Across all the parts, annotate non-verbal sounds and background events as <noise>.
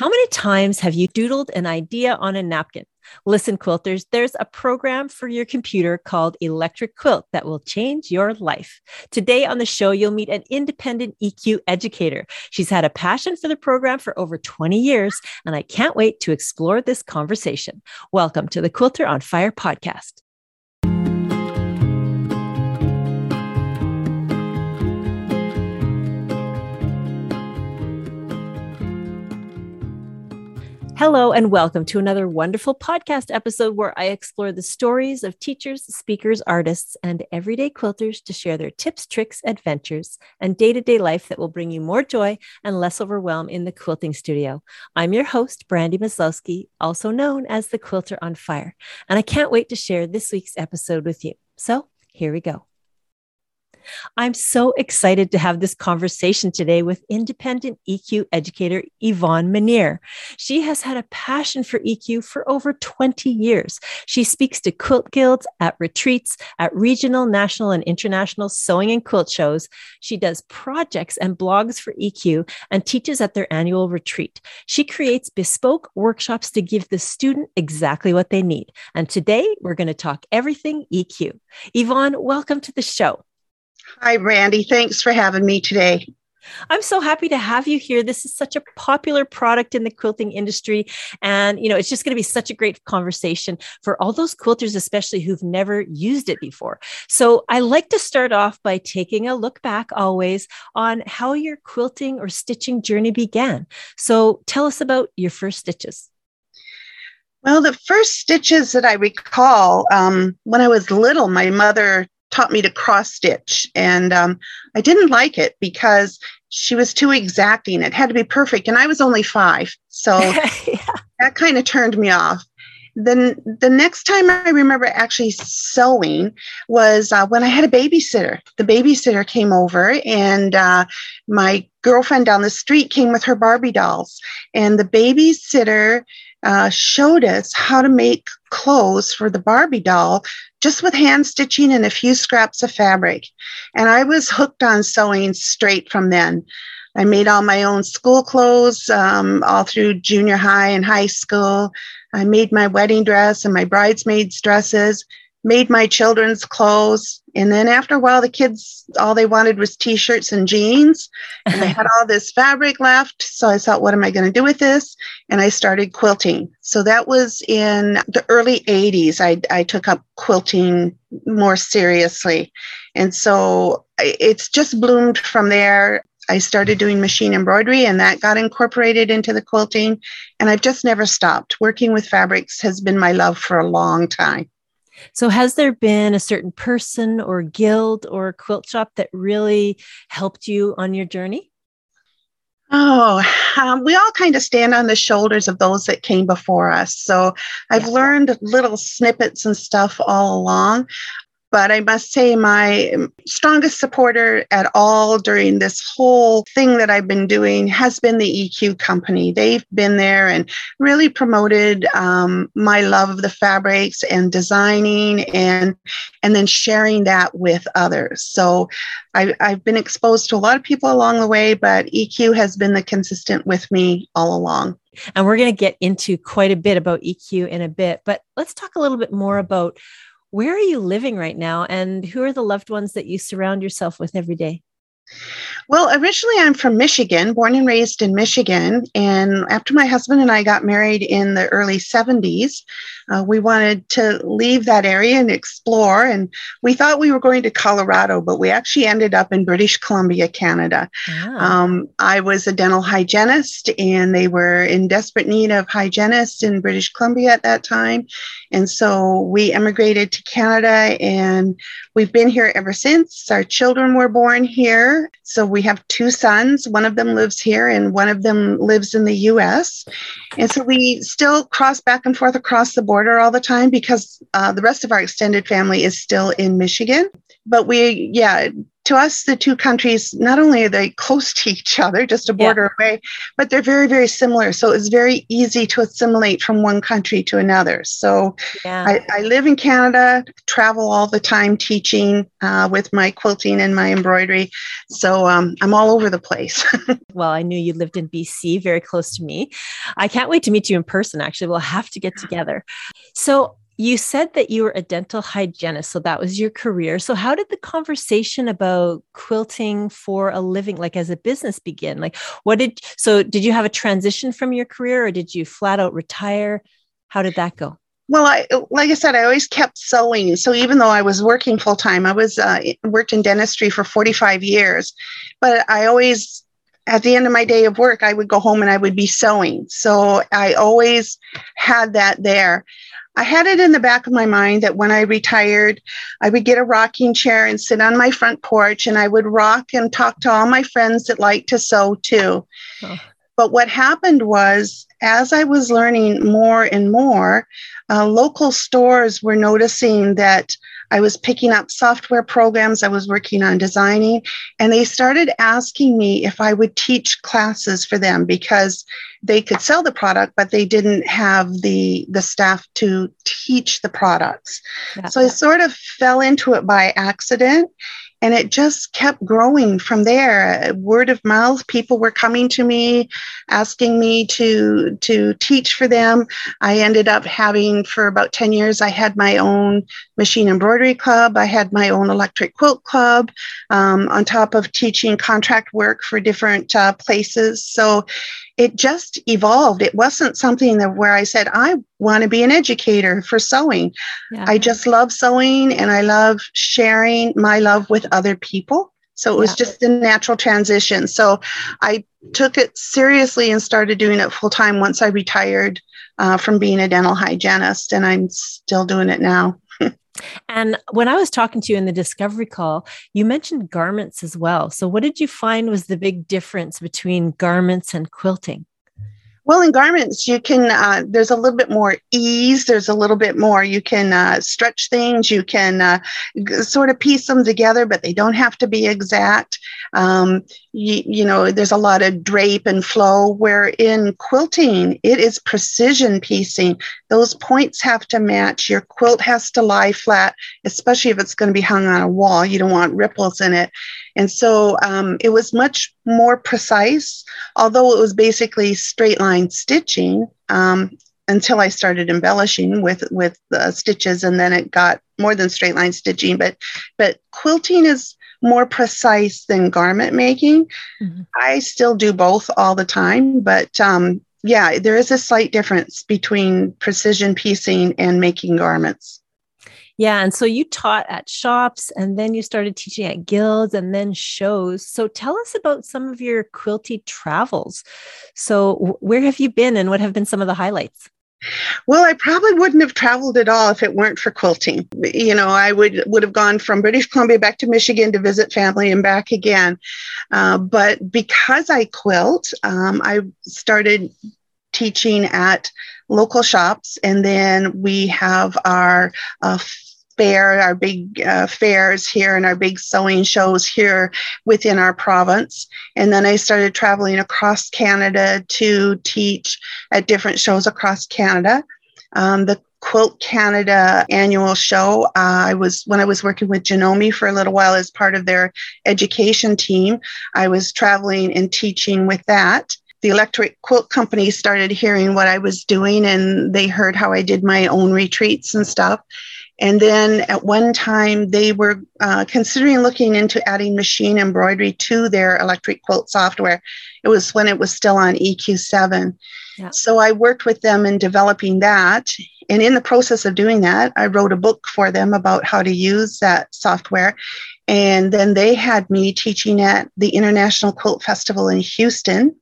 How many times have you doodled an idea on a napkin? Listen, quilters, there's a program for your computer called Electric Quilt that will change your life. Today on the show, you'll meet an independent EQ educator. She's had a passion for the program for over 20 years, and I can't wait to explore this conversation. Welcome to the Quilter on Fire podcast. Hello, and welcome to another wonderful podcast episode where I explore the stories of teachers, speakers, artists, and everyday quilters to share their tips, tricks, adventures, and day to day life that will bring you more joy and less overwhelm in the quilting studio. I'm your host, Brandy Maslowski, also known as the Quilter on Fire, and I can't wait to share this week's episode with you. So here we go. I'm so excited to have this conversation today with independent EQ educator Yvonne Menear. She has had a passion for EQ for over 20 years. She speaks to quilt guilds at retreats, at regional, national, and international sewing and quilt shows. She does projects and blogs for EQ and teaches at their annual retreat. She creates bespoke workshops to give the student exactly what they need. And today we're going to talk everything EQ. Yvonne, welcome to the show. Hi, Brandy. Thanks for having me today. I'm so happy to have you here. This is such a popular product in the quilting industry. And, you know, it's just going to be such a great conversation for all those quilters, especially who've never used it before. So I like to start off by taking a look back always on how your quilting or stitching journey began. So tell us about your first stitches. Well, the first stitches that I recall um, when I was little, my mother taught me to cross stitch. And um, I didn't like it because she was too exacting. It had to be perfect. And I was only five. So <laughs> yeah. that kind of turned me off. Then the next time I remember actually sewing was uh, when I had a babysitter. The babysitter came over, and uh, my girlfriend down the street came with her Barbie dolls. And the babysitter uh, showed us how to make clothes for the Barbie doll just with hand stitching and a few scraps of fabric. And I was hooked on sewing straight from then. I made all my own school clothes um, all through junior high and high school. I made my wedding dress and my bridesmaids' dresses made my children's clothes. And then after a while, the kids, all they wanted was t shirts and jeans. And they had <laughs> all this fabric left. So I thought, what am I going to do with this? And I started quilting. So that was in the early 80s. I, I took up quilting more seriously. And so it's just bloomed from there. I started doing machine embroidery and that got incorporated into the quilting. And I've just never stopped. Working with fabrics has been my love for a long time. So, has there been a certain person or guild or quilt shop that really helped you on your journey? Oh, um, we all kind of stand on the shoulders of those that came before us. So I've yeah. learned little snippets and stuff all along. But I must say, my strongest supporter at all during this whole thing that I've been doing has been the EQ company. They've been there and really promoted um, my love of the fabrics and designing and and then sharing that with others. So I, I've been exposed to a lot of people along the way, but EQ has been the consistent with me all along. And we're going to get into quite a bit about EQ in a bit, but let's talk a little bit more about where are you living right now and who are the loved ones that you surround yourself with every day? Well, originally I'm from Michigan, born and raised in Michigan. And after my husband and I got married in the early 70s, uh, we wanted to leave that area and explore. And we thought we were going to Colorado, but we actually ended up in British Columbia, Canada. Ah. Um, I was a dental hygienist, and they were in desperate need of hygienists in British Columbia at that time. And so we emigrated to Canada, and we've been here ever since. Our children were born here. So we have two sons. One of them lives here, and one of them lives in the US. And so we still cross back and forth across the border all the time because uh, the rest of our extended family is still in Michigan. But we, yeah, to us, the two countries, not only are they close to each other, just a border yeah. away, but they're very, very similar. So it's very easy to assimilate from one country to another. So yeah. I, I, live in Canada, travel all the time teaching uh, with my quilting and my embroidery. So um, I'm all over the place. <laughs> well, I knew you lived in BC, very close to me. I can't wait to meet you in person, actually. We'll have to get together. So you said that you were a dental hygienist, so that was your career. So, how did the conversation about quilting for a living, like as a business, begin? Like, what did so did you have a transition from your career, or did you flat out retire? How did that go? Well, I like I said, I always kept sewing. So even though I was working full time, I was uh, worked in dentistry for forty five years, but I always at the end of my day of work, I would go home and I would be sewing. So I always had that there. I had it in the back of my mind that when I retired, I would get a rocking chair and sit on my front porch and I would rock and talk to all my friends that like to sew too. Oh. But what happened was, as I was learning more and more, uh, local stores were noticing that I was picking up software programs I was working on designing, and they started asking me if I would teach classes for them because they could sell the product, but they didn't have the the staff to teach the products. Yeah. So I sort of fell into it by accident and it just kept growing from there. Word of mouth people were coming to me asking me to to teach for them. I ended up having for about 10 years i had my own machine embroidery club. I had my own electric quilt club um, on top of teaching contract work for different uh, places. So it just evolved. It wasn't something that where I said, I want to be an educator for sewing. Yeah. I just love sewing and I love sharing my love with other people. So it was yeah. just a natural transition. So I took it seriously and started doing it full time once I retired uh, from being a dental hygienist, and I'm still doing it now. And when I was talking to you in the discovery call, you mentioned garments as well. So, what did you find was the big difference between garments and quilting? Well, in garments, you can, uh, there's a little bit more ease. There's a little bit more, you can uh, stretch things, you can uh, g- sort of piece them together, but they don't have to be exact. Um, you, you know, there's a lot of drape and flow, where in quilting, it is precision piecing. Those points have to match. Your quilt has to lie flat, especially if it's going to be hung on a wall. You don't want ripples in it. And so um, it was much more precise, although it was basically straight line stitching um, until I started embellishing with with stitches, and then it got more than straight line stitching. But but quilting is more precise than garment making. Mm-hmm. I still do both all the time, but um, yeah, there is a slight difference between precision piecing and making garments. Yeah. And so you taught at shops and then you started teaching at guilds and then shows. So tell us about some of your quilty travels. So, where have you been and what have been some of the highlights? Well, I probably wouldn't have traveled at all if it weren't for quilting. You know, I would would have gone from British Columbia back to Michigan to visit family and back again. Uh, but because I quilt, um, I started teaching at local shops, and then we have our uh, fair, our big uh, fairs here and our big sewing shows here within our province. And then I started traveling across Canada to teach at different shows across Canada. Um, the Quilt Canada annual show. Uh, I was when I was working with Janome for a little while as part of their education team. I was traveling and teaching with that. The Electric Quilt Company started hearing what I was doing, and they heard how I did my own retreats and stuff. And then at one time, they were uh, considering looking into adding machine embroidery to their electric quilt software. It was when it was still on EQ7. Yeah. So I worked with them in developing that. And in the process of doing that, I wrote a book for them about how to use that software. And then they had me teaching at the International Quilt Festival in Houston.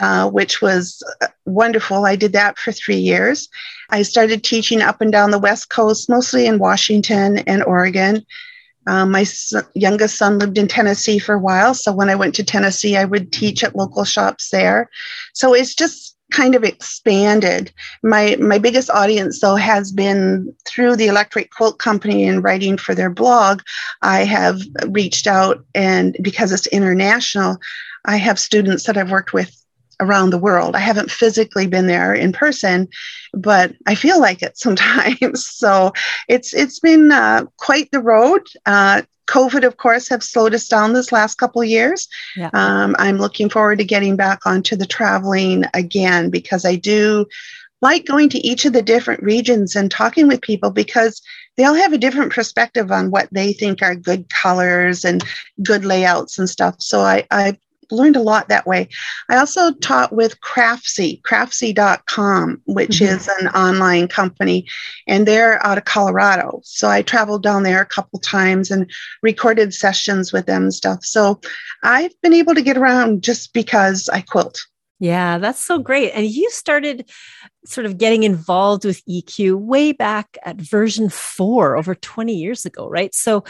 Uh, which was uh, wonderful. I did that for three years. I started teaching up and down the West Coast, mostly in Washington and Oregon. Um, my son, youngest son lived in Tennessee for a while. So when I went to Tennessee, I would teach at local shops there. So it's just kind of expanded. My my biggest audience though has been through the Electric Quilt Company and writing for their blog. I have reached out and because it's international, I have students that I've worked with around the world. I haven't physically been there in person, but I feel like it <laughs> sometimes. so it's it's been uh, quite the road. Uh, COVID, of course, have slowed us down this last couple of years. Yeah. Um, I'm looking forward to getting back onto the traveling again because I do like going to each of the different regions and talking with people because they all have a different perspective on what they think are good colors and good layouts and stuff. So I, I learned a lot that way. I also taught with Craftsy, craftsy.com, which mm-hmm. is an online company, and they're out of Colorado. So I traveled down there a couple times and recorded sessions with them and stuff. So I've been able to get around just because I quilt. Yeah, that's so great. And you started sort of getting involved with EQ way back at version four over 20 years ago, right? So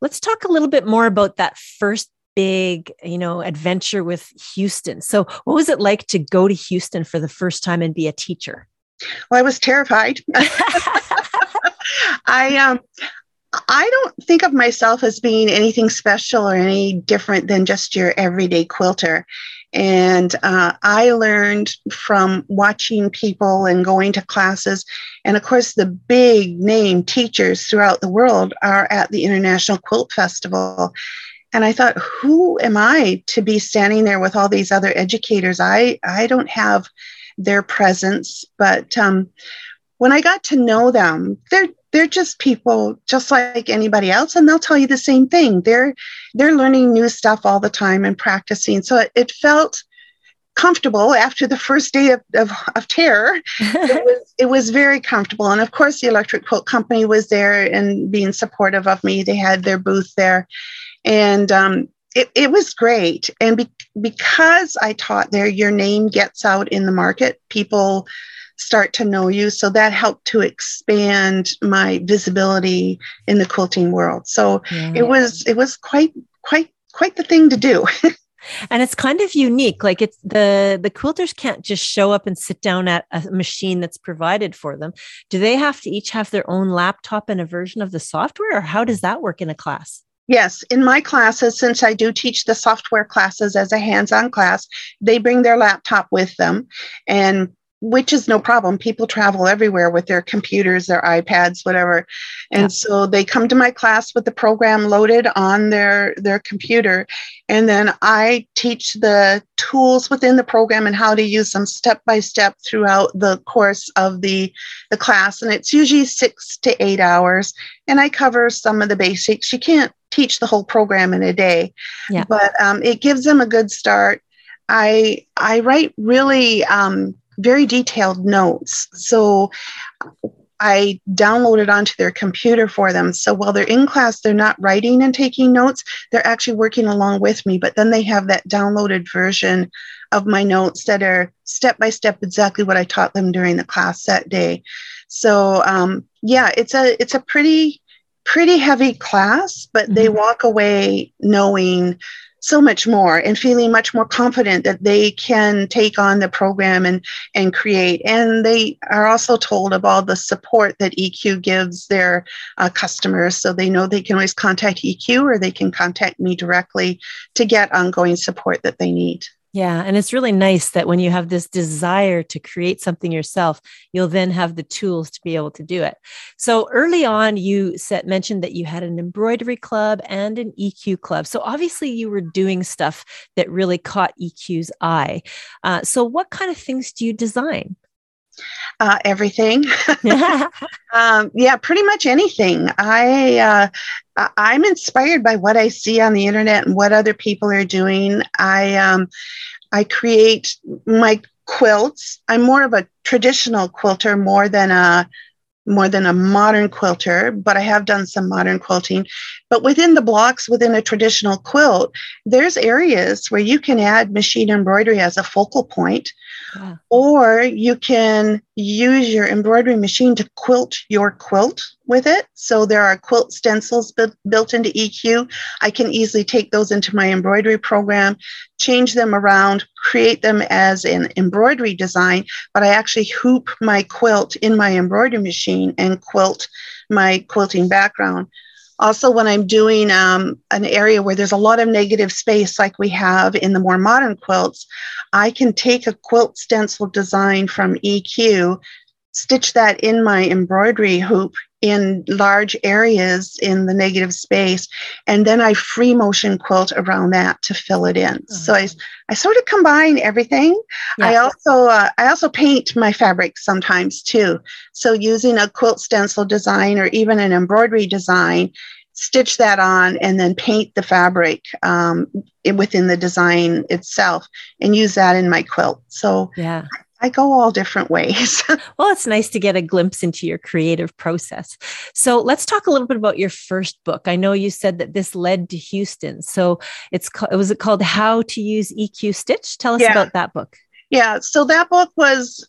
let's talk a little bit more about that first big, you know, adventure with Houston. So, what was it like to go to Houston for the first time and be a teacher? Well, I was terrified. <laughs> <laughs> I um I don't think of myself as being anything special or any different than just your everyday quilter. And uh, I learned from watching people and going to classes. And of course, the big name teachers throughout the world are at the International Quilt Festival. And I thought, who am I to be standing there with all these other educators? I, I don't have their presence. But um, when I got to know them, they're they're just people just like anybody else and they'll tell you the same thing. They're they're learning new stuff all the time and practicing. So it, it felt comfortable after the first day of, of, of terror. <laughs> It, was, it was very comfortable. And of course the electric quilt company was there and being supportive of me. They had their booth there and um, it, it was great. And be- because I taught there, your name gets out in the market. People start to know you. So that helped to expand my visibility in the quilting world. So yeah. it was it was quite quite quite the thing to do. <laughs> and it's kind of unique like it's the the quilters can't just show up and sit down at a machine that's provided for them do they have to each have their own laptop and a version of the software or how does that work in a class Yes, in my classes, since I do teach the software classes as a hands on class, they bring their laptop with them. And which is no problem. People travel everywhere with their computers, their iPads, whatever. And yeah. so they come to my class with the program loaded on their, their computer. And then I teach the tools within the program and how to use them step by step throughout the course of the, the class. And it's usually six to eight hours. And I cover some of the basics. You can't teach the whole program in a day, yeah. but um, it gives them a good start. I I write really um, very detailed notes. So I downloaded it onto their computer for them. So while they're in class, they're not writing and taking notes, they're actually working along with me. But then they have that downloaded version of my notes that are step by step exactly what I taught them during the class that day. So um, yeah, it's a it's a pretty pretty heavy class, but mm-hmm. they walk away knowing so much more and feeling much more confident that they can take on the program and and create. And they are also told of all the support that eq gives their uh, customers. So they know they can always contact eq or they can contact me directly to get ongoing support that they need yeah. And it's really nice that when you have this desire to create something yourself, you'll then have the tools to be able to do it. So early on, you said, mentioned that you had an embroidery club and an EQ club. So obviously, you were doing stuff that really caught EQ's eye. Uh, so, what kind of things do you design? Uh, everything. <laughs> <laughs> um, yeah, pretty much anything. I uh, I'm inspired by what I see on the internet and what other people are doing. I um, I create my quilts. I'm more of a traditional quilter more than a more than a modern quilter, but I have done some modern quilting. But within the blocks within a traditional quilt, there's areas where you can add machine embroidery as a focal point, yeah. or you can use your embroidery machine to quilt your quilt with it. So there are quilt stencils bu- built into EQ. I can easily take those into my embroidery program, change them around, create them as an embroidery design, but I actually hoop my quilt in my embroidery machine and quilt my quilting background. Also, when I'm doing um, an area where there's a lot of negative space, like we have in the more modern quilts, I can take a quilt stencil design from EQ, stitch that in my embroidery hoop in large areas in the negative space. And then i free motion quilt around that to fill it in. Mm-hmm. so I, I sort of combine everything. I also uh, i also paint my fabric sometimes too. So using a quilt stencil design or even an embroidery design stitch that on and then paint the fabric um, within the design itself and use that in my quilt. So yeah I go all different ways. <laughs> well, it's nice to get a glimpse into your creative process. So let's talk a little bit about your first book. I know you said that this led to Houston. So it's was it called How to Use EQ Stitch? Tell us yeah. about that book. Yeah, so that book was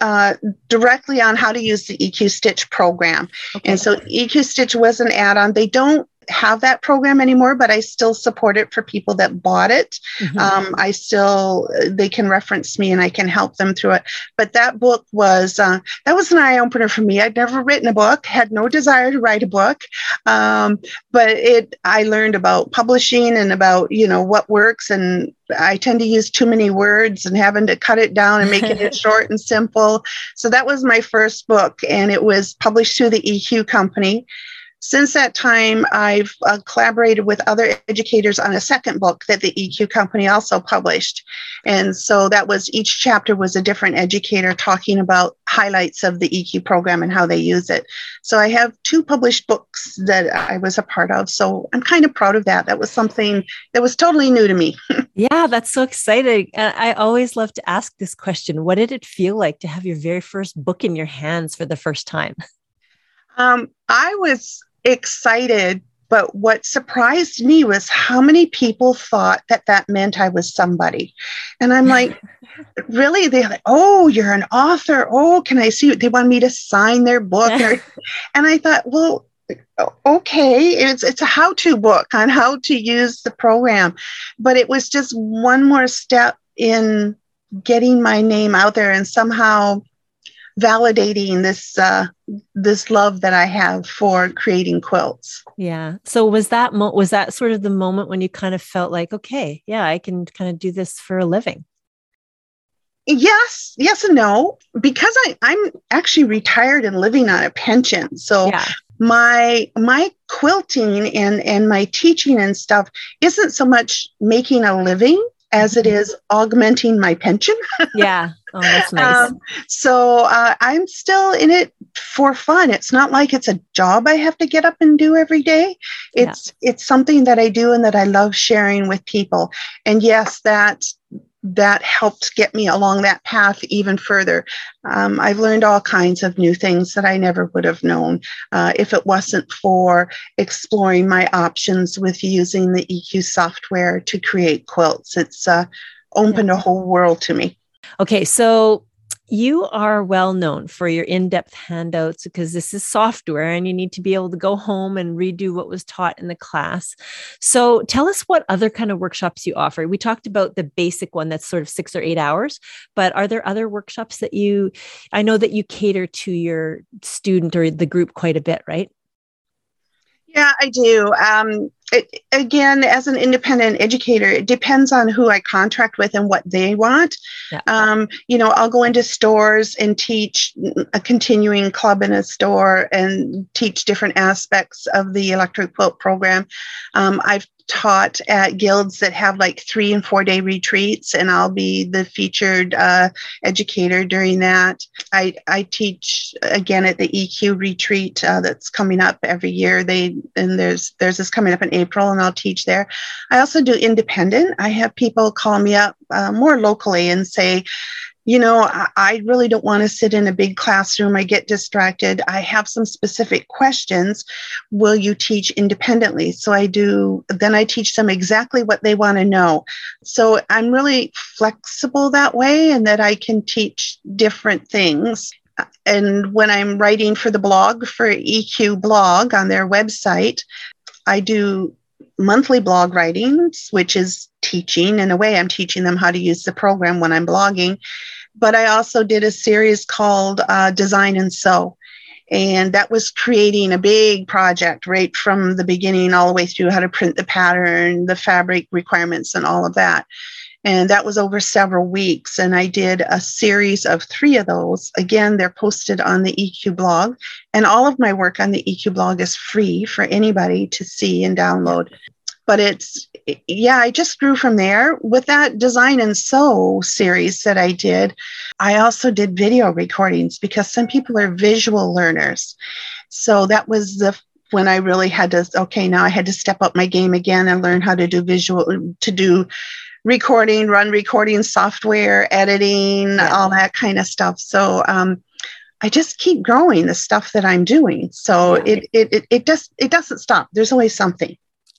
uh, directly on how to use the EQ Stitch program. Okay. And so EQ Stitch was an add on. They don't have that program anymore, but I still support it for people that bought it. Mm-hmm. Um, I still they can reference me and I can help them through it. But that book was uh, that was an eye opener for me. I'd never written a book, had no desire to write a book, um, but it I learned about publishing and about you know what works and I tend to use too many words and having to cut it down and making it <laughs> short and simple. So that was my first book, and it was published through the EQ company. Since that time, I've uh, collaborated with other educators on a second book that the EQ company also published. And so that was each chapter was a different educator talking about highlights of the EQ program and how they use it. So I have two published books that I was a part of. So I'm kind of proud of that. That was something that was totally new to me. <laughs> yeah, that's so exciting. And I always love to ask this question What did it feel like to have your very first book in your hands for the first time? Um, I was excited. But what surprised me was how many people thought that that meant I was somebody. And I'm like, <laughs> really? They're like, oh, you're an author. Oh, can I see? They want me to sign their book. and I thought, well, okay it's it's a how-to book on how to use the program but it was just one more step in getting my name out there and somehow validating this uh, this love that I have for creating quilts. Yeah. So was that mo- was that sort of the moment when you kind of felt like, okay, yeah, I can kind of do this for a living? Yes, yes and no, because I, I'm actually retired and living on a pension. So yeah. my my quilting and and my teaching and stuff isn't so much making a living as it is augmenting my pension. <laughs> yeah. Oh, that's nice. Um, so uh, I'm still in it for fun. It's not like it's a job I have to get up and do every day. It's yeah. it's something that I do and that I love sharing with people. And yes, that that helped get me along that path even further. Um, I've learned all kinds of new things that I never would have known uh, if it wasn't for exploring my options with using the EQ software to create quilts. It's uh, opened yeah. a whole world to me. Okay, so you are well known for your in-depth handouts because this is software and you need to be able to go home and redo what was taught in the class. So tell us what other kind of workshops you offer. We talked about the basic one that's sort of six or eight hours but are there other workshops that you i know that you cater to your student or the group quite a bit right? Yeah, I do. Um, it, again, as an independent educator, it depends on who I contract with and what they want. Yeah. Um, you know, I'll go into stores and teach a continuing club in a store and teach different aspects of the electric quilt program. Um, I've taught at guilds that have like three and four day retreats, and I'll be the featured uh, educator during that. I, I teach again at the EQ retreat uh, that's coming up every year. They and there's there's this coming up in April, and I'll teach there. I also do independent. I have people call me up uh, more locally and say, you know, I, I really don't want to sit in a big classroom. I get distracted. I have some specific questions. Will you teach independently? So I do, then I teach them exactly what they want to know. So I'm really flexible that way and that I can teach different things and when I'm writing for the blog for EQ blog on their website, I do monthly blog writings, which is teaching. In a way, I'm teaching them how to use the program when I'm blogging but I also did a series called uh, Design and Sew. And that was creating a big project right from the beginning all the way through how to print the pattern, the fabric requirements, and all of that. And that was over several weeks. And I did a series of three of those. Again, they're posted on the EQ blog. And all of my work on the EQ blog is free for anybody to see and download but it's yeah i just grew from there with that design and sew series that i did i also did video recordings because some people are visual learners so that was the when i really had to okay now i had to step up my game again and learn how to do visual to do recording run recording software editing yeah. all that kind of stuff so um, I just keep growing the stuff that I'm doing. So yeah. it, it, it, it does, it doesn't stop. There's always something.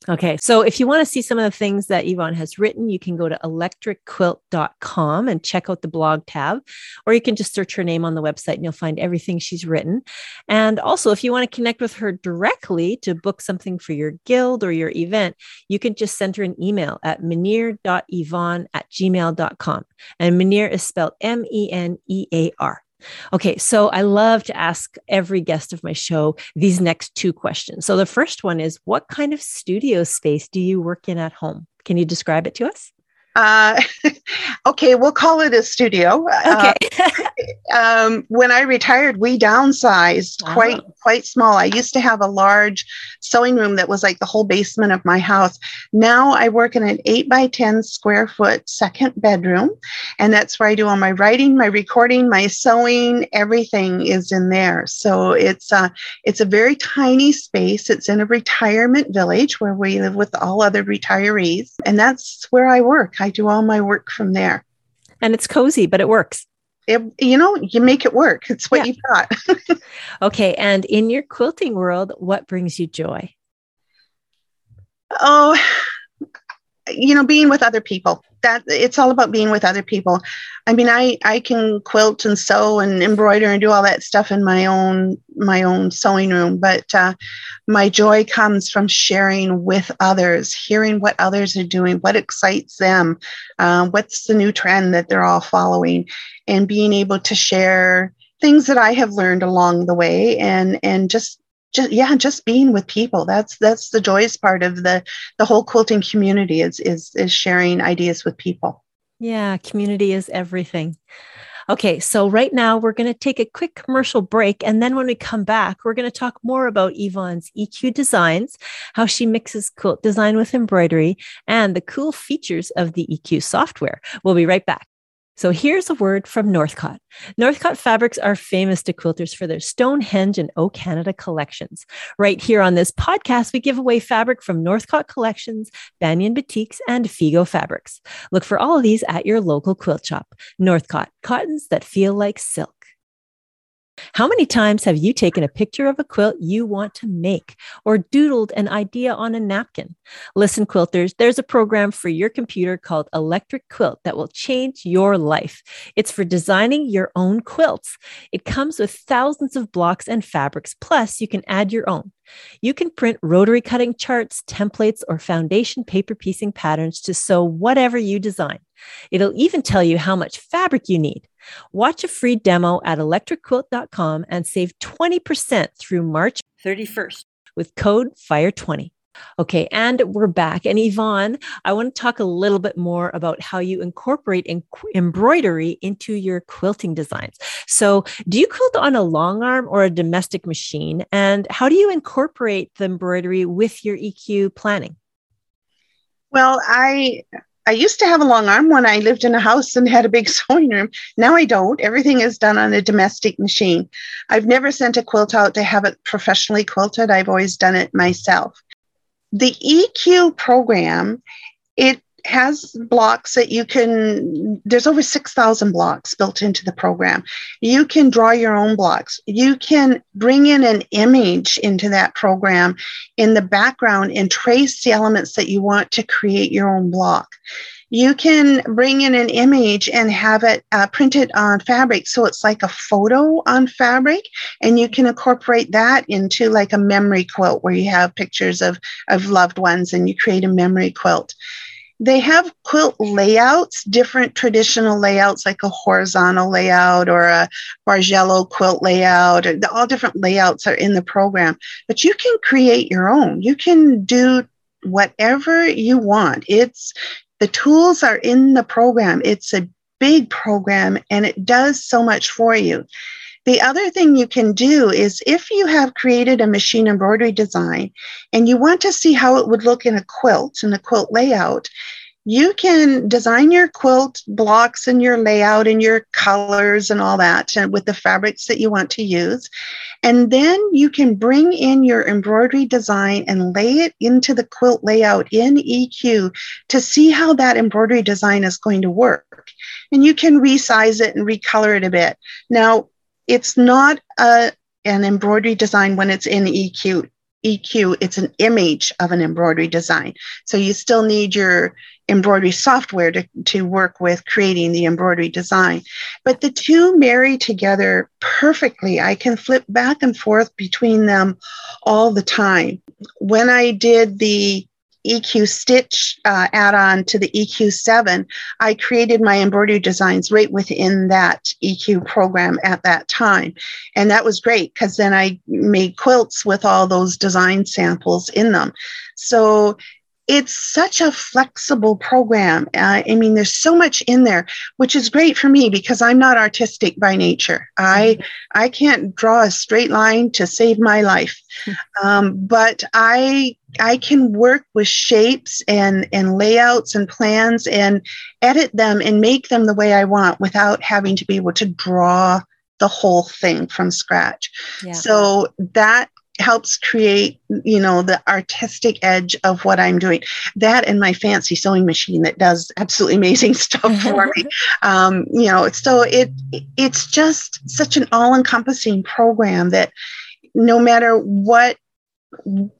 Okay. So if you want to see some of the things that Yvonne has written, you can go to electricquilt.com and check out the blog tab, or you can just search her name on the website and you'll find everything she's written. And also, if you want to connect with her directly to book something for your guild or your event, you can just send her an email at menear.yvonne at gmail.com. And Menear is spelled M E N E A R. Okay, so I love to ask every guest of my show these next two questions. So the first one is What kind of studio space do you work in at home? Can you describe it to us? Uh, <laughs> okay, we'll call it a studio. Okay. Uh, <laughs> um, when I retired, we downsized wow. quite quite small. I used to have a large sewing room that was like the whole basement of my house. Now I work in an eight by ten square foot second bedroom, and that's where I do all my writing, my recording, my sewing. Everything is in there. So it's uh, it's a very tiny space. It's in a retirement village where we live with all other retirees, and that's where I work. I do all my work from there. And it's cozy, but it works. It, you know, you make it work. It's what yeah. you've got. <laughs> okay. And in your quilting world, what brings you joy? Oh, you know, being with other people that it's all about being with other people. I mean, I I can quilt and sew and embroider and do all that stuff in my own my own sewing room, but uh, my joy comes from sharing with others, hearing what others are doing, what excites them, uh, what's the new trend that they're all following, and being able to share things that I have learned along the way, and and just just yeah just being with people. That's that's the joyous part of the the whole quilting community is is is sharing ideas with people. Yeah community is everything. Okay so right now we're going to take a quick commercial break and then when we come back we're going to talk more about yvonne's eq designs how she mixes quilt design with embroidery and the cool features of the eq software. We'll be right back so here's a word from Northcott. Northcott fabrics are famous to quilters for their Stonehenge and O Canada collections. Right here on this podcast, we give away fabric from Northcott Collections, Banyan Batiks, and Figo Fabrics. Look for all of these at your local quilt shop. Northcott, cottons that feel like silk. How many times have you taken a picture of a quilt you want to make or doodled an idea on a napkin? Listen, quilters, there's a program for your computer called Electric Quilt that will change your life. It's for designing your own quilts. It comes with thousands of blocks and fabrics, plus, you can add your own. You can print rotary cutting charts, templates, or foundation paper piecing patterns to sew whatever you design. It'll even tell you how much fabric you need. Watch a free demo at electricquilt.com and save 20% through March 31st with code FIRE20. Okay, and we're back. And Yvonne, I want to talk a little bit more about how you incorporate em- embroidery into your quilting designs. So, do you quilt on a long arm or a domestic machine? And how do you incorporate the embroidery with your EQ planning? Well, I I used to have a long arm when I lived in a house and had a big <laughs> sewing room. Now I don't. Everything is done on a domestic machine. I've never sent a quilt out to have it professionally quilted. I've always done it myself. The EQ program, it has blocks that you can there's over 6000 blocks built into the program. You can draw your own blocks. You can bring in an image into that program in the background and trace the elements that you want to create your own block. You can bring in an image and have it uh, printed on fabric. So it's like a photo on fabric and you can incorporate that into like a memory quilt where you have pictures of of loved ones and you create a memory quilt they have quilt layouts, different traditional layouts like a horizontal layout or a Bargello quilt layout. All different layouts are in the program, but you can create your own. You can do whatever you want. It's the tools are in the program. It's a big program and it does so much for you. The other thing you can do is if you have created a machine embroidery design and you want to see how it would look in a quilt, in a quilt layout, you can design your quilt blocks and your layout and your colors and all that and with the fabrics that you want to use. And then you can bring in your embroidery design and lay it into the quilt layout in EQ to see how that embroidery design is going to work. And you can resize it and recolor it a bit. Now, it's not a, an embroidery design when it's in EQ. EQ, it's an image of an embroidery design. So you still need your embroidery software to, to work with creating the embroidery design. But the two marry together perfectly. I can flip back and forth between them all the time. When I did the EQ Stitch uh, add on to the EQ7, I created my embroidery designs right within that EQ program at that time. And that was great because then I made quilts with all those design samples in them. So it's such a flexible program. Uh, I mean, there's so much in there, which is great for me because I'm not artistic by nature. I mm-hmm. I can't draw a straight line to save my life, um, but I I can work with shapes and and layouts and plans and edit them and make them the way I want without having to be able to draw the whole thing from scratch. Yeah. So that helps create you know the artistic edge of what i'm doing. That and my fancy sewing machine that does absolutely amazing <laughs> stuff for me. <laughs> Um, you know so it it's just such an all-encompassing program that no matter what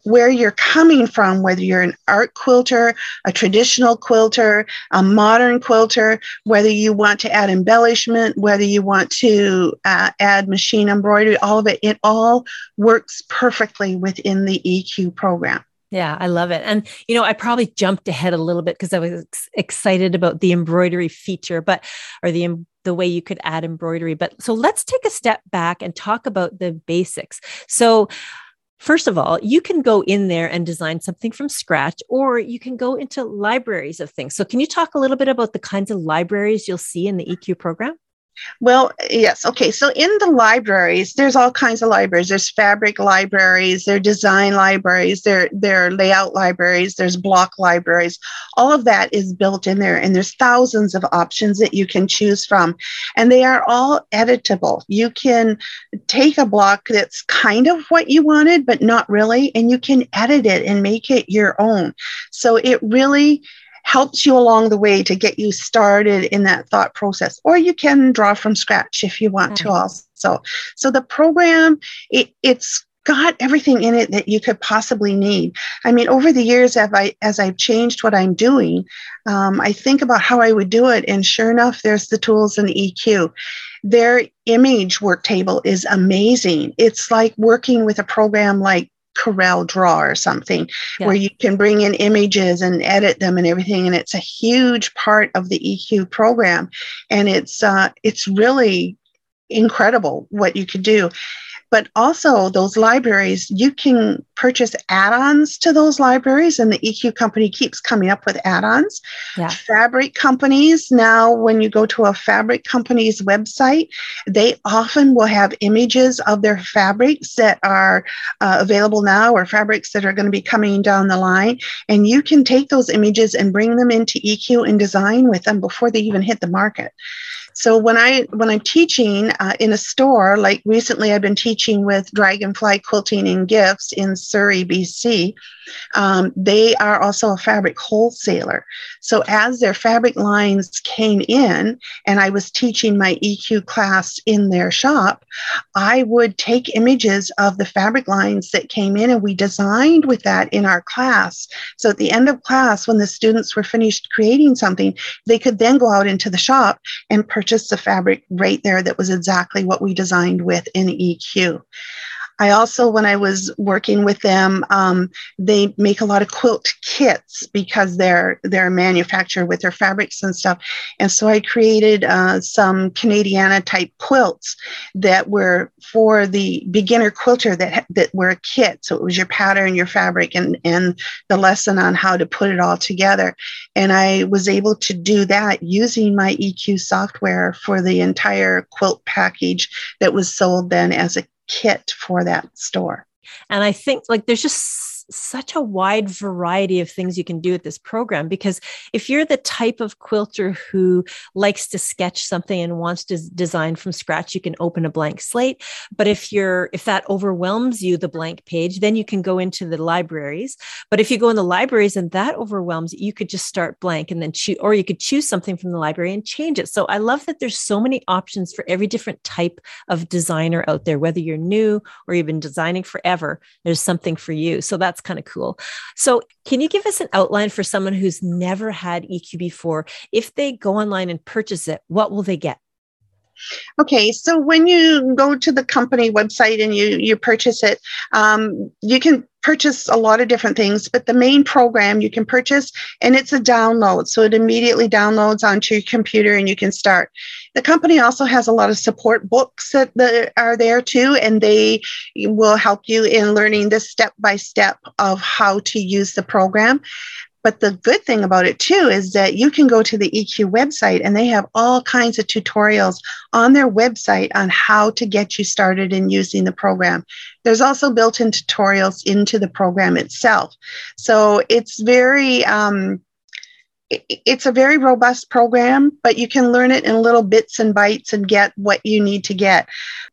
where you're coming from, whether you're an art quilter, a traditional quilter, a modern quilter, whether you want to add embellishment, whether you want to uh, add machine embroidery, all of it, it all works perfectly within the EQ program. Yeah, I love it. And, you know, I probably jumped ahead a little bit because I was ex- excited about the embroidery feature, but, or the, the way you could add embroidery. But so let's take a step back and talk about the basics. So, First of all, you can go in there and design something from scratch, or you can go into libraries of things. So, can you talk a little bit about the kinds of libraries you'll see in the EQ program? Well, yes. Okay. So in the libraries, there's all kinds of libraries. There's fabric libraries, there are design libraries, there, there are layout libraries, there's block libraries. All of that is built in there, and there's thousands of options that you can choose from. And they are all editable. You can take a block that's kind of what you wanted, but not really, and you can edit it and make it your own. So it really helps you along the way to get you started in that thought process or you can draw from scratch if you want to also so the program it, it's got everything in it that you could possibly need. I mean, over the years, as, I, as I've changed what I'm doing, um, I think about how I would do it. And sure enough, there's the tools in the EQ. Their image work table is amazing. It's like working with a program like Corel Draw or something yeah. where you can bring in images and edit them and everything. And it's a huge part of the EQ program. And it's uh, it's really incredible what you could do but also those libraries you can purchase add-ons to those libraries and the eq company keeps coming up with add-ons. Yeah. fabric companies now when you go to a fabric company's website they often will have images of their fabrics that are uh, available now or fabrics that are going to be coming down the line. And you can take those images and bring them into eq and design with them before they even hit the market So when I when I'm teaching uh, in a store, like recently, I've been teaching with Dragonfly Quilting and Gifts in Surrey, BC. Um, they are also a fabric wholesaler. So as their fabric lines came in, and I was teaching my EQ class in their shop, I would take images of the fabric lines that came in, and we designed with that in our class. So at the end of class, when the students were finished creating something, they could then go out into the shop and purchase the fabric right there that was exactly what we designed with in EQ. I also, when I was working with them, um, they make a lot of quilt kits because they're they're manufactured with their fabrics and stuff. And so I created uh, some Canadiana type quilts that were for the beginner quilter that that were a kit. So it was your pattern, your fabric, and and the lesson on how to put it all together. And I was able to do that using my EQ software for the entire quilt package that was sold then as a kit for that store. And I think like there's just such a wide variety of things you can do with this program because if you're the type of quilter who likes to sketch something and wants to design from scratch you can open a blank slate. But if you're if that overwhelms you the blank page then you can go into the libraries. But if you go in the libraries and that overwhelms you could just start blank and then choose or you could choose something from the library and change it. So i love that there's so many options for every different type of designer out there whether you're new or you've been designing forever there's something for you. So that's that's kind of cool. So, can you give us an outline for someone who's never had EQ before? If they go online and purchase it, what will they get? Okay, so when you go to the company website and you you purchase it, um, you can purchase a lot of different things, but the main program you can purchase and it's a download. So it immediately downloads onto your computer and you can start. The company also has a lot of support books that, that are there too, and they will help you in learning the step by step of how to use the program. But the good thing about it too is that you can go to the EQ website and they have all kinds of tutorials on their website on how to get you started in using the program. There's also built in tutorials into the program itself. So it's very, um, it's a very robust program, but you can learn it in little bits and bytes and get what you need to get.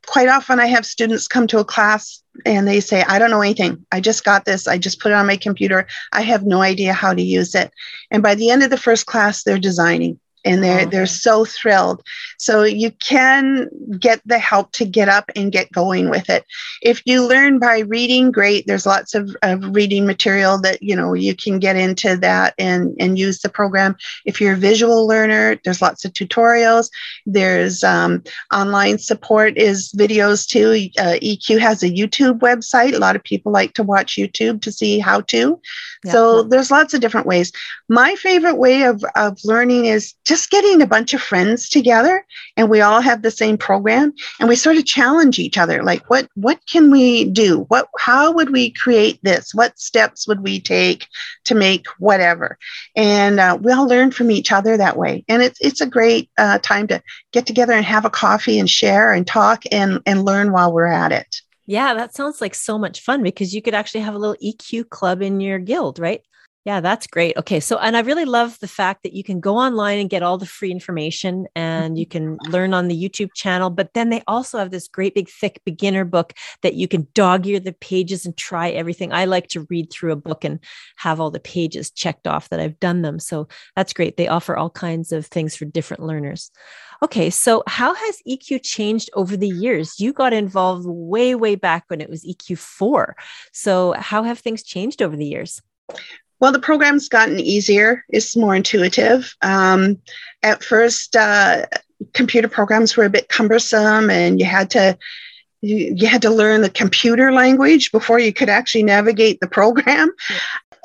Quite often, I have students come to a class and they say, I don't know anything. I just got this. I just put it on my computer. I have no idea how to use it. And by the end of the first class, they're designing and they're they're so thrilled. So you can get the help to get up and get going with it. If you learn by reading great. There's lots of, of reading material that you know you can get into that and and use the program. If you're a visual learner there's lots of tutorials. There's um, online support is videos too. Uh, eq has a youtube website. A lot of people like to watch youtube to see how to. Yeah. so there's lots of different ways. My favorite way of, of learning is just just getting a bunch of friends together and we all have the same program and we sort of challenge each other like what what can we do? What how would we create this? What steps would we take to make whatever? And uh, we all learn from each other that way. And it's it's a great uh, time to get together and have a coffee and share and talk and and learn while we're at it. Yeah, that sounds like so much fun because you could actually have a little EQ club in your guild, right? Yeah, that's great. Okay. So, and I really love the fact that you can go online and get all the free information and you can <laughs> learn on the YouTube channel. But then they also have this great big thick beginner book that you can dog ear the pages and try everything. I like to read through a book and have all the pages checked off that I've done them. So that's great. They offer all kinds of things for different learners. Okay. So, how has EQ changed over the years? You got involved way, way back when it was EQ4. So, how have things changed over the years? Well, the program's gotten easier. It's more intuitive. Um, at first, uh, computer programs were a bit cumbersome, and you had to you, you, had to learn the computer language before you could actually navigate the program. Yeah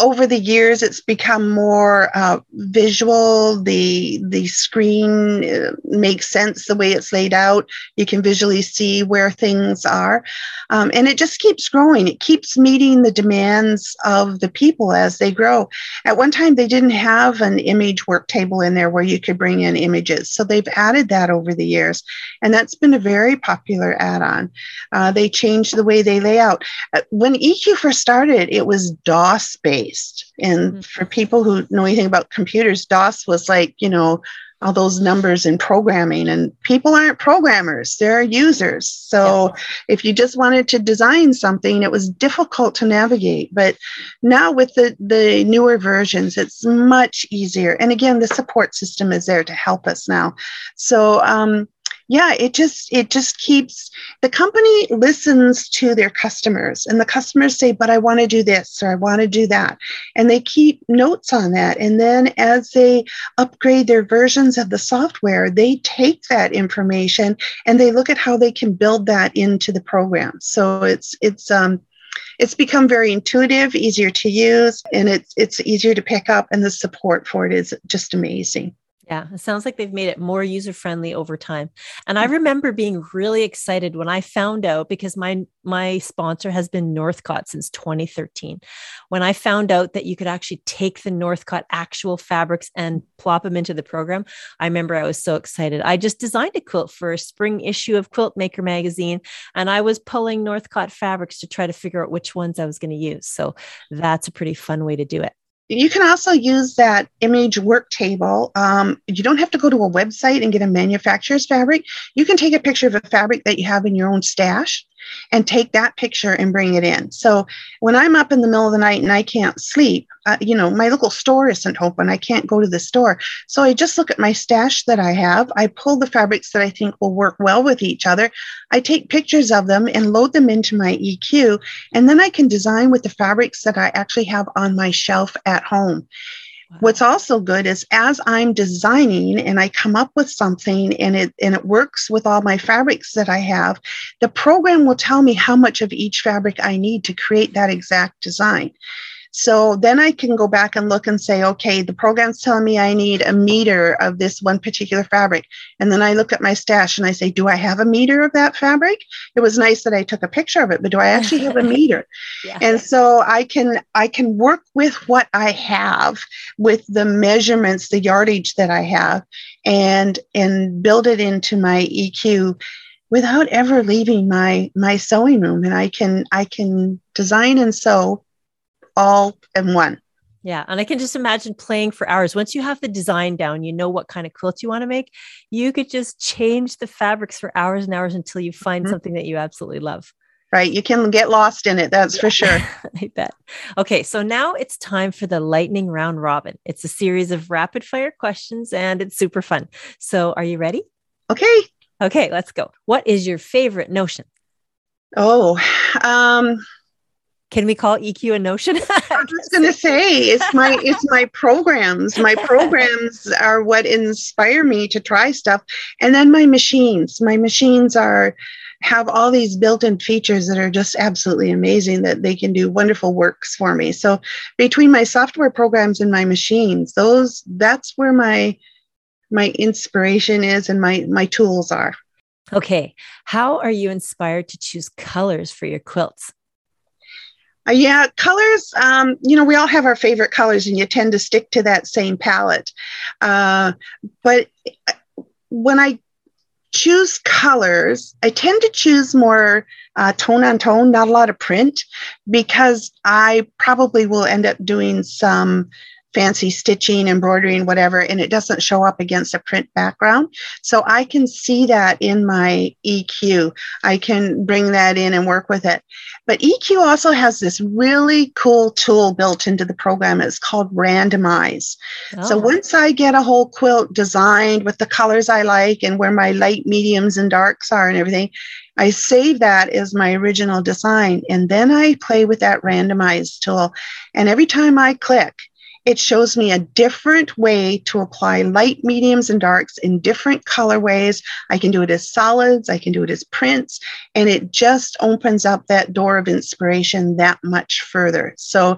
over the years, it's become more uh, visual. The the screen uh, makes sense the way it's laid out. You can visually see where things are, um, and it just keeps growing. It keeps meeting the demands of the people as they grow. At one time, they didn't have an image work table in there where you could bring in images, so they've added that over the years, and that's been a very popular add-on. Uh, they changed the way they lay out. Uh, when EQ first started, it was DOS based based. And mm-hmm. for people who know anything about computers, DOS was like, you know, all those numbers in programming and people aren't programmers they're users so yeah. if you just wanted to design something it was difficult to navigate but now with the the newer versions it's much easier and again the support system is there to help us now so um, yeah it just it just keeps the company listens to their customers and the customers say but i want to do this or i want to do that. And they keep notes on that. And then as they upgrade their versions of the software they take that information and they look at how they can build that into the program. So it's it's um it's become very intuitive easier to use and it's it's easier to pick up and the support for it is just amazing yeah, it sounds like they've made it more user friendly over time. And I mm. remember being really excited when I found out because my my sponsor has been Northcott since 2013. When I found out that you could actually take the Northcott actual fabrics and plop them into the program, I remember I was so excited. I just designed a quilt for a spring issue of Quilt Maker magazine and I was pulling Northcott fabrics to try to figure out which ones I was going to use. So that's a pretty fun way to do it. You can also use that image work table. Um, you don't have to go to a website and get a manufacturer's fabric. You can take a picture of a fabric that you have in your own stash and take that picture and bring it in. So when I'm up in the middle of the night and I can't sleep, uh, you know, my local store isn't open. I can't go to the store. So I just look at my stash that I have. I pull the fabrics that I think will work well with each other. I take pictures of them and load them into my EQ. And then I can design with the fabrics that I actually have on my shelf at home. What's also good is as I'm designing and I come up with something and it and it works with all my fabrics that I have, the program will tell me how much of each fabric I need to create that exact design. So then I can go back and look and say, okay, the program's telling me I need a meter of this one particular fabric. And then I look at my stash and I say, do I have a meter of that fabric? It was nice that I took a picture of it, but do I actually have a <laughs> meter? yeah. And so I can I can work with what I have with the measurements, the yardage that I have and and build it into my EQ without ever leaving my my sewing room and i can i can design and sew all in one. Yeah. And I can just imagine playing for hours. Once you have the design down, you know what kind of quilt you want to make. You could just change the fabrics for hours and hours until you find mm-hmm. something that you absolutely love. Right. You can get lost in it. That's yeah. for sure. <laughs> I bet. Okay. So now it's time for the lightning round robin. It's a series of rapid fire questions and it's super fun. So are you ready? Okay. Okay. Let's go. What is your favorite notion? Oh, um, can we call EQ a notion? I was going to say it's my it's my programs. My programs are what inspire me to try stuff, and then my machines. My machines are have all these built-in features that are just absolutely amazing that they can do wonderful works for me. So between my software programs and my machines, those that's where my my inspiration is and my my tools are. Okay, how are you inspired to choose colors for your quilts? Uh, yeah, colors, um, you know, we all have our favorite colors and you tend to stick to that same palette. Uh, but uh, when I choose colors, I tend to choose more uh, tone on tone, not a lot of print, because I probably will end up doing some fancy stitching, embroidering, whatever, and it doesn't show up against a print background. So I can see that in my EQ. I can bring that in and work with it. But EQ also has this really cool tool built into the program. It's called Randomize. Oh. So once I get a whole quilt designed with the colors I like and where my light, mediums, and darks are and everything, I save that as my original design. And then I play with that randomize tool. And every time I click, it shows me a different way to apply light, mediums, and darks in different colorways. I can do it as solids, I can do it as prints, and it just opens up that door of inspiration that much further. So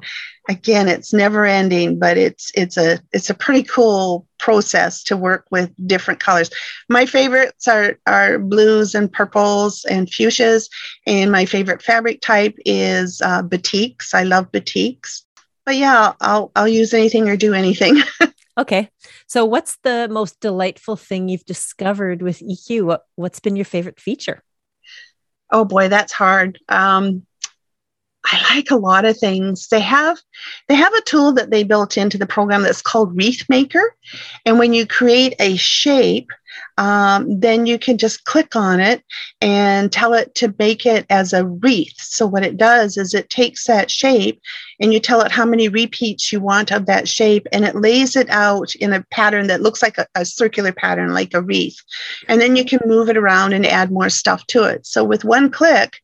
again, it's never ending, but it's it's a it's a pretty cool process to work with different colors. My favorites are are blues and purples and fuchsias, and my favorite fabric type is uh, batiks. I love batiks but yeah, I'll I'll use anything or do anything. <laughs> okay. So what's the most delightful thing you've discovered with EQ? What what's been your favorite feature? Oh boy, that's hard. Um, I like a lot of things. They have they have a tool that they built into the program that's called Wreath Maker, and when you create a shape, um, then you can just click on it and tell it to make it as a wreath. So what it does is it takes that shape and you tell it how many repeats you want of that shape, and it lays it out in a pattern that looks like a, a circular pattern, like a wreath. And then you can move it around and add more stuff to it. So with one click,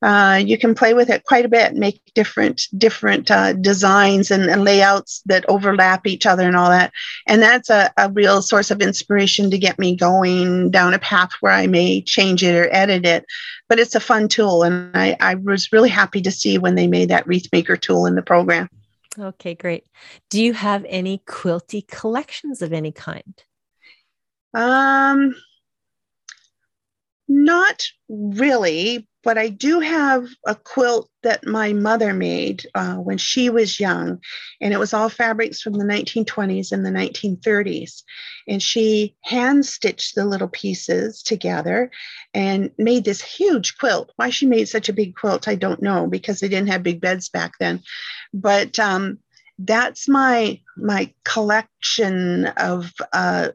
uh, you can play with it quite a bit, make different different uh, designs and, and, layouts that overlap each other and all that. And that's a, a real source of inspiration to get me going down a path where I may change it or edit it. But it's a fun tool, and I, I was really happy to see when they made that wreath maker tool in the program. Okay, great. Do you have any quilty collections of any kind? Um, not really, but I do have a quilt that my mother made uh, when she was young, and it was all fabrics from the 1920s and the 1930s. And she hand stitched the little pieces together and made this huge quilt. Why she made such a big quilt, I don't know, because they didn't have big beds back then. But um, that's my my collection of uh,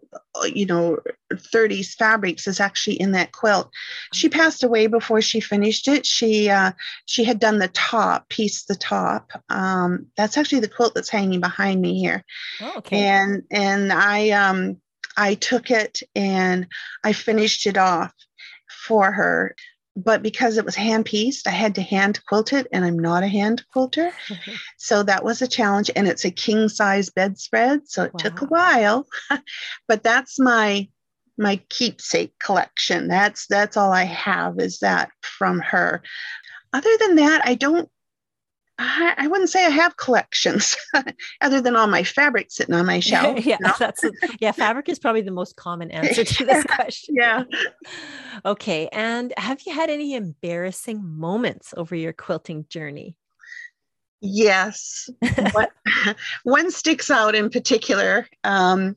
you know 30s fabrics is actually in that quilt. She passed away before she finished it. She uh, she had done the top piece the top. Um, that's actually the quilt that's hanging behind me here. Oh, okay. and and i um i took it and i finished it off for her but because it was hand pieced, I had to hand quilt it, and I'm not a hand quilter. <laughs> so that was a challenge. And it's a king size bedspread. So it wow. took a while. <laughs> but that's my my keepsake collection. That's that's all I have is that from her. Other than that, I don't I, I wouldn't say I have collections <laughs> other than all my fabric sitting on my <laughs> shelf. yeah, know? that's yeah. Fabric is probably the most common <laughs> answer to this question. yeah. okay, and have you had any embarrassing moments over your quilting journey? Yes. one sticks out in particular. Um,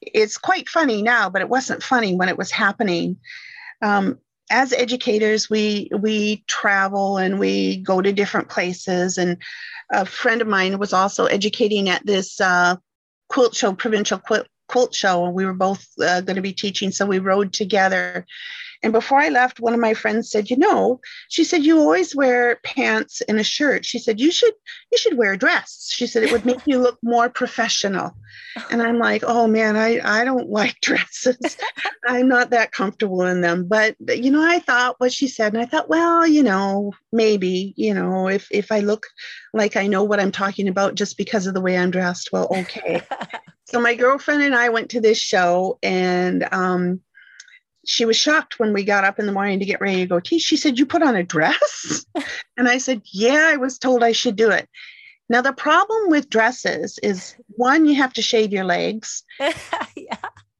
it's quite funny now, but it wasn't funny when it was happening. Um, as educators, we we travel and we go to different places. And a friend of mine was also educating at this uh, quilt show, provincial quilt, quilt show, and we were both uh, going to be teaching. So we rode together. And before I left, one of my friends said, "You know," she said, "you always wear pants and a shirt." She said, "You should you should wear a dress." She said, "It would make you look more professional." And I'm like, "Oh man, I I don't <laughs> like dresses. I'm not that comfortable in them." But you know, I thought what she said, and I thought, well, you know, maybe, you know, if if I look like I know what I'm talking about just because of the way I'm dressed, well, okay. <laughs> so my girlfriend and I went to this show, and um, she was shocked when we got up in the morning to get ready to go teach. She said, You put on a dress? <laughs> and I said, Yeah, I was told I should do it. Now, the problem with dresses is one, you have to shave your legs. <laughs> yeah.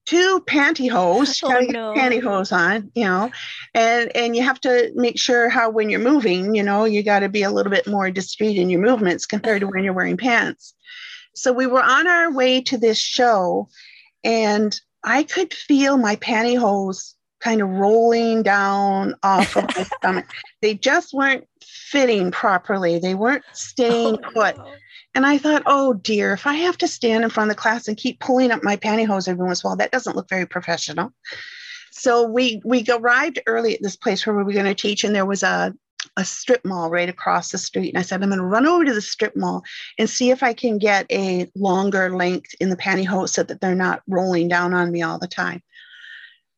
Two pantyhose, oh, no. pantyhose on, you know, and and you have to make sure how when you're moving, you know, you got to be a little bit more discreet in your movements compared to when you're wearing pants. So we were on our way to this show, and I could feel my pantyhose kind of rolling down off of my <laughs> stomach. They just weren't fitting properly. They weren't staying oh, put. No. And I thought, oh dear, if I have to stand in front of the class and keep pulling up my pantyhose every once in a while, that doesn't look very professional. So we we arrived early at this place where we were going to teach, and there was a a strip mall right across the street. And I said, I'm going to run over to the strip mall and see if I can get a longer length in the pantyhose so that they're not rolling down on me all the time.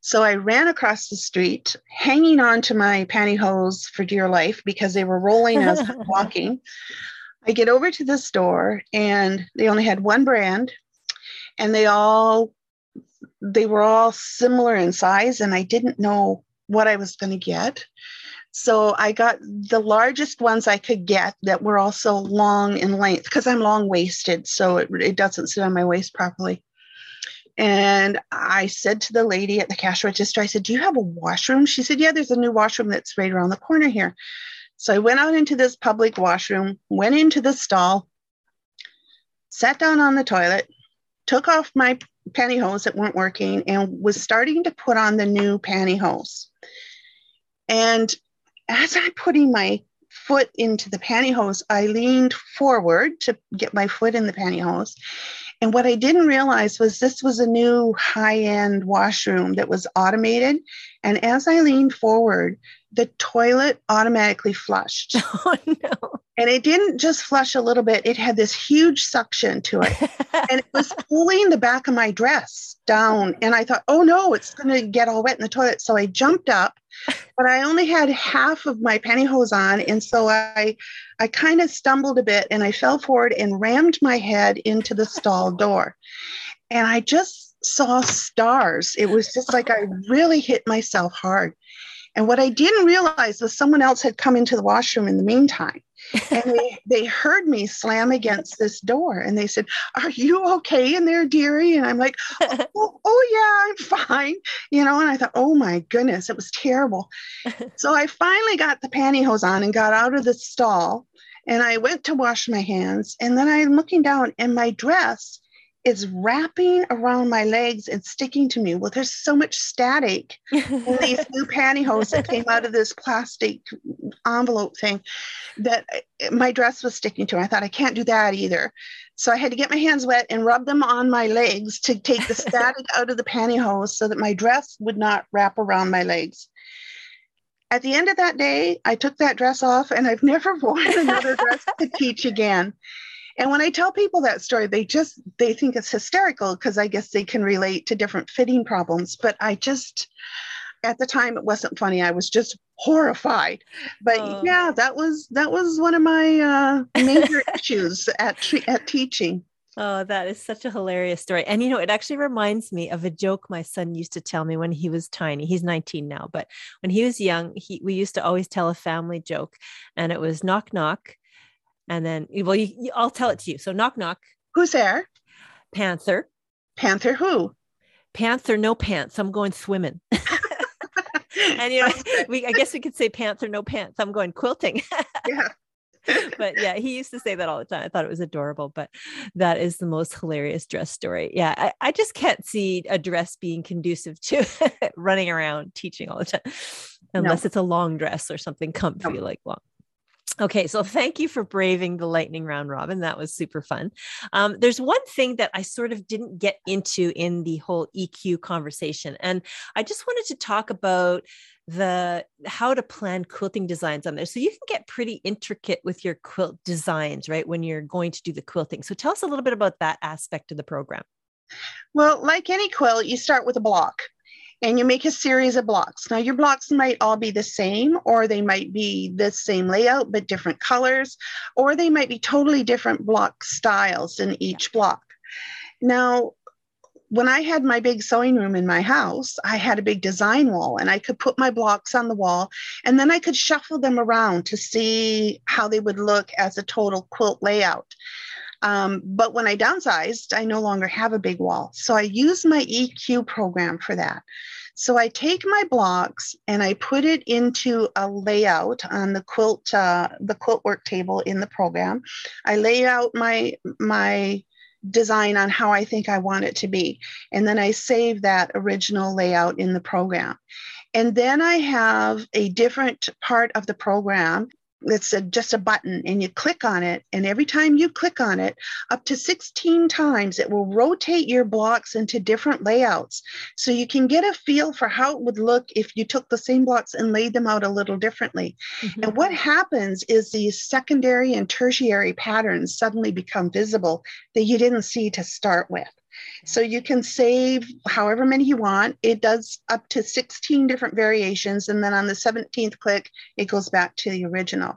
So I ran across the street, hanging on to my pantyhose for dear life because they were rolling as I was <laughs> walking. I get over to the store and they only had one brand and they all they were all similar in size and I didn't know what I was going to get. So I got the largest ones I could get that were also long in length because I'm long waisted, so it, it doesn't sit on my waist properly. And I said to the lady at the cash register, I said, Do you have a washroom? She said, Yeah, there's a new washroom that's right around the corner here. So I went out into this public washroom, went into the stall, sat down on the toilet, took off my pantyhose that weren't working, and was starting to put on the new pantyhose. And as I'm putting my foot into the pantyhose, I leaned forward to get my foot in the pantyhose. And what I didn't realize was this was a new high end washroom that was automated. And as I leaned forward, the toilet automatically flushed. <laughs> Oh, no. And it didn't just flush a little bit, it had this huge suction to it. <laughs> and it was pulling the back of my dress down. And I thought, oh no, it's going to get all wet in the toilet. So I jumped up, but I only had half of my pantyhose on. And so I, I kind of stumbled a bit and I fell forward and rammed my head into the stall door. And I just saw stars. It was just like I really hit myself hard. And what I didn't realize was someone else had come into the washroom in the meantime. And they, they heard me slam against this door and they said, Are you okay in there, dearie? And I'm like, <laughs> oh, oh, yeah, I'm fine. You know, and I thought, Oh my goodness, it was terrible. so I finally got the pantyhose on and got out of the stall and I went to wash my hands. And then I'm looking down and my dress is wrapping around my legs and sticking to me. Well, there's so much static in these <laughs> new pantyhose that came out of this plastic envelope thing that eh, my dress was sticking to. I thought I can't do that either. So I had to get my hands wet and rub them on my legs to take the static out of the pantyhose so that my dress would not wrap around my legs. At the end of that day, I took that dress off and I've never worn another dress to teach again. And when I tell people that story, they just they think it's hysterical because I guess they can relate to different fitting problems. But I just at the time it wasn't funny. I was just horrified. But oh. yeah, that was that was one of my uh, major <laughs> issues at at teaching. Oh, that is such a hilarious story. And you know, it actually reminds me of a joke my son used to tell me when he was tiny. He's 19 now, but when he was young, he we used to always tell a family joke and it was knock knock and then, well, you, you, I'll tell it to you. So, knock, knock. Who's there? Panther. Panther who? Panther, no pants. I'm going swimming. <laughs> and you know, <laughs> we I guess we could say panther, no pants. I'm going quilting. <laughs> yeah. but yeah, he used to say that all the time. I thought it was adorable, but that is the most hilarious dress story. Yeah, I, I just can't see a dress being conducive to running around teaching all the time, unless no. it's a long dress or something comfy no. like long. Okay, so <laughs> thank you for braving the lightning round, Robin. That was super fun. Um, there's one thing that I sort of didn't get into in the whole EQ conversation, and I just wanted to talk about the how to plan quilting designs on there. So you can get pretty intricate with your quilt designs, right? When you're going to do the quilting. So tell us a little bit about that aspect of the program. Well, like any quilt, you start with a block and you make a series of blocks. Now, your blocks might all be the same, or they might be the same layout but different colors, or they might be totally different block styles in each block. Now, when I had my big sewing room in my house, I had a big design wall and I could put my blocks on the wall and then I could shuffle them around to see how they would look as a total quilt layout. Um, but when I downsized, I no longer have a big wall. So I use my EQ program for that. So I take my blocks and I put it into a layout on the quilt, uh, the quilt work table in the program. I lay out my my design on how I think I want it to be, and then I save that original layout in the program. And then I have a different part of the program it's a, just a button and you click on it. And every time you click on it up to 16 times it will rotate your blocks into different layouts. So you can get a feel for how it would look if you took the same blocks and laid them out a little differently. Mm-hmm. and what happens is these secondary and tertiary patterns suddenly become visible that you didn't see to start with so you can save however many you want. It does up to 16 different variations. And then on the 17th click, it goes back to the original.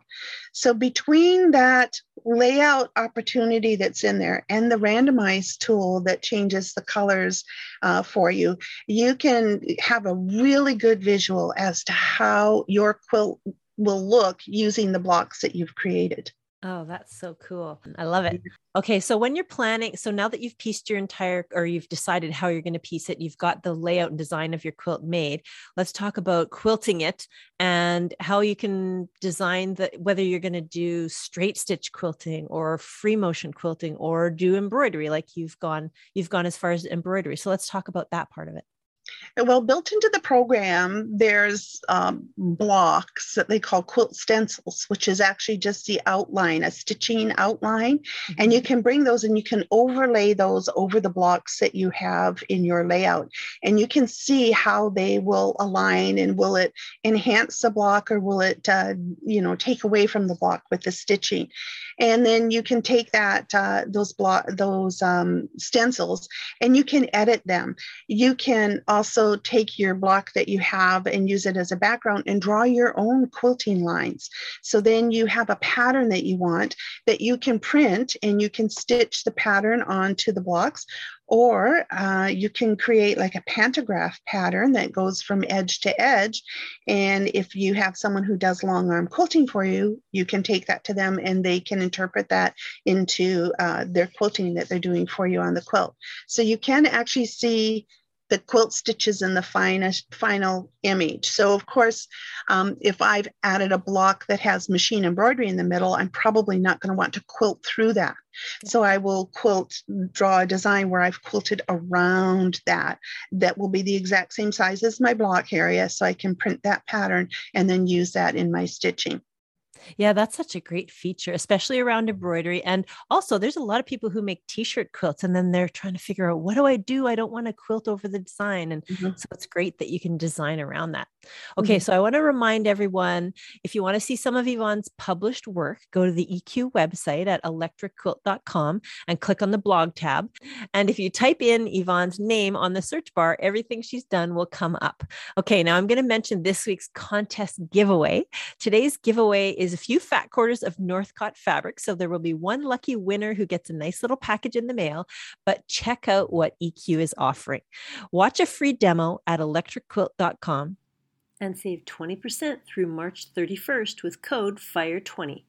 So between that layout opportunity that's in there and the randomize tool that changes the colors uh, for you, you can have a really good visual as to how your quilt will look using the blocks that you've created. Oh, that's so cool. I love it. Okay. So when you're planning, so now that you've pieced your entire, or you've decided how you're going to piece it, you've got the layout and design of your quilt made. Let's talk about quilting it and how you can design the, whether you're going to do straight stitch quilting or free motion quilting or do embroidery, like you've gone, you've gone as far as embroidery. So let's talk about that part of it. Well, built into the program, there's um, blocks that they call quilt stencils, which is actually just the outline, a stitching outline. Mm-hmm. And you can bring those and you can overlay those over the blocks that you have in your layout. And you can see how they will align and will it enhance the block or will it, uh, you know, take away from the block with the stitching. And then you can take that, uh, those block, those um, stencils and you can edit them. You can also take your block that you have and use it as a background and draw your own quilting lines. So then you have a pattern that you want that you can print and you can stitch the pattern onto the blocks or uh, you can create like a pantograph pattern that goes from edge to edge. And if you have someone who does long arm quilting for you, you can take that to them and they can interpret that into uh, their quilting that they're doing for you on the quilt. So you can actually see the quilt stitches in the finest, final image. So of course, um, if I've added a block that has machine embroidery in the middle, I'm probably not going to want to quilt through that. So I will quilt, draw a design where I've quilted around that. That will be the exact same size as my block area. So I can print that pattern and then use that in my stitching. Yeah, that's such a great feature, especially around embroidery. And also, there's a lot of people who make t shirt quilts and then they're trying to figure out what do I do? I don't want to quilt over the design. And mm-hmm. so it's great that you can design around that. Okay, mm-hmm. so I want to remind everyone if you want to see some of Yvonne's published work, go to the EQ website at electricquilt.com and click on the blog tab. And if you type in Yvonne's name on the search bar, everything she's done will come up. Okay, now I'm going to mention this week's contest giveaway. Today's giveaway is a few fat quarters of Northcott fabric. So there will be one lucky winner who gets a nice little package in the mail. But check out what EQ is offering. Watch a free demo at electricquilt.com and save 20% through March 31st with code FIRE20.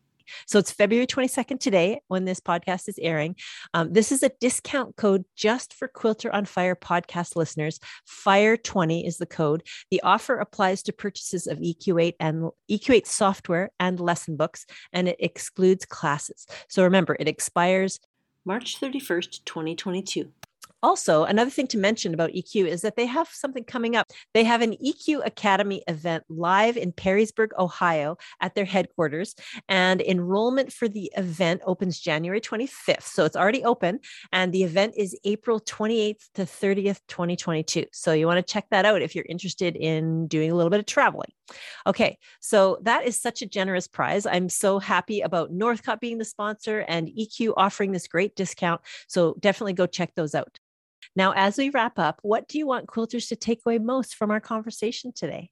So it's February 22nd today when this podcast is airing. Um, this is a discount code just for Quilter on Fire podcast listeners. Fire20 is the code. The offer applies to purchases of EQ8 and EQ8 software and lesson books, and it excludes classes. So remember, it expires March 31st, 2022. Also, another thing to mention about EQ is that they have something coming up. They have an EQ Academy event live in Perrysburg, Ohio at their headquarters. And enrollment for the event opens January 25th. So it's already open. And the event is April 28th to 30th, 2022. So you want to check that out if you're interested in doing a little bit of traveling. Okay, so that is such a generous prize. I'm so happy about Northcott being the sponsor and EQ offering this great discount. So definitely go check those out. Now, as we wrap up, what do you want quilters to take away most from our conversation today?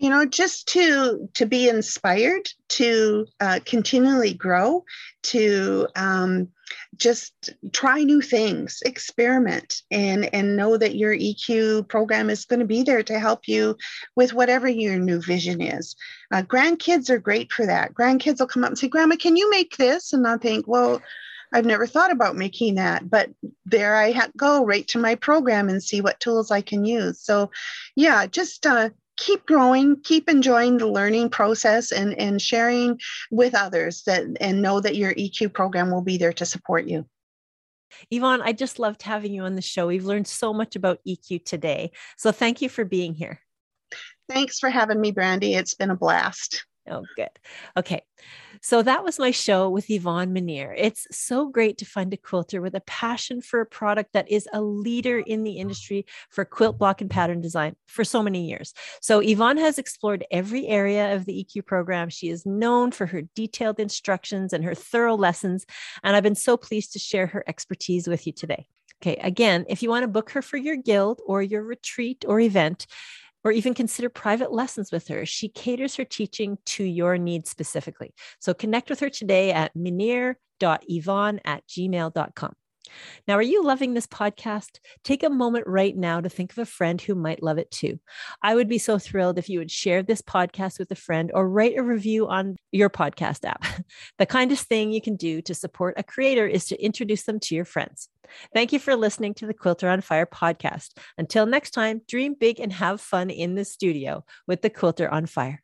you know just to to be inspired to uh, continually grow to um, just try new things experiment and and know that your eq program is going to be there to help you with whatever your new vision is. Uh, grandkids are great for that. Grandkids will come up and say grandma can you make this? And i'll think well I've never thought about making that, but there I ha- go right to my program and see what tools I can use. So, yeah, just uh, keep growing, keep enjoying the learning process, and and sharing with others that and know that your EQ program will be there to support you. Yvonne, I just loved having you on the show. We've learned so much about EQ today. So thank you for being here. Thanks for having me, Brandy. It's been a blast. Oh, good. Okay. So that was my show with Yvonne Menear. It's so great to find a quilter with a passion for a product that is a leader in the industry for quilt block and pattern design for so many years. So Yvonne has explored every area of the EQ program. She is known for her detailed instructions and her thorough lessons. And I've been so pleased to share her expertise with you today. Okay, again, if you want to book her for your guild or your retreat or event, or even consider private lessons with her. She caters her teaching to your needs specifically. So connect with her today at menear.yvonne at gmail.com. Now, are you loving this podcast? Take a moment right now to think of a friend who might love it too. I would be so thrilled if you would share this podcast with a friend or write a review on your podcast app. <laughs> the kindest thing you can do to support a creator is to introduce them to your friends. Thank you for listening to the Quilter on Fire podcast. Until next time, dream big and have fun in the studio with the Quilter on Fire.